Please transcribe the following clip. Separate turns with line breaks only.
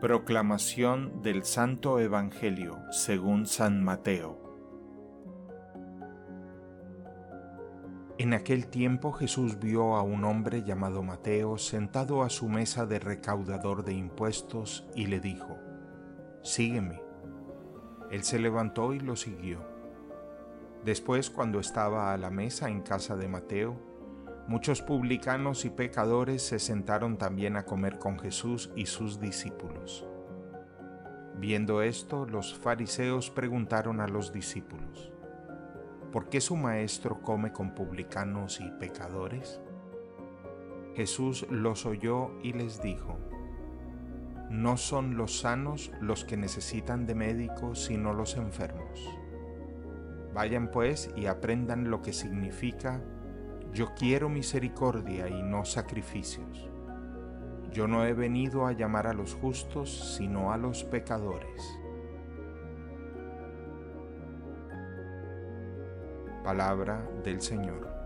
Proclamación del Santo Evangelio según San Mateo. En aquel tiempo Jesús vio a un hombre llamado Mateo sentado a su mesa de recaudador de impuestos y le dijo, Sígueme. Él se levantó y lo siguió. Después, cuando estaba a la mesa en casa de Mateo, Muchos publicanos y pecadores se sentaron también a comer con Jesús y sus discípulos. Viendo esto, los fariseos preguntaron a los discípulos, ¿por qué su maestro come con publicanos y pecadores? Jesús los oyó y les dijo, No son los sanos los que necesitan de médicos, sino los enfermos. Vayan pues y aprendan lo que significa yo quiero misericordia y no sacrificios. Yo no he venido a llamar a los justos, sino a los pecadores. Palabra del Señor.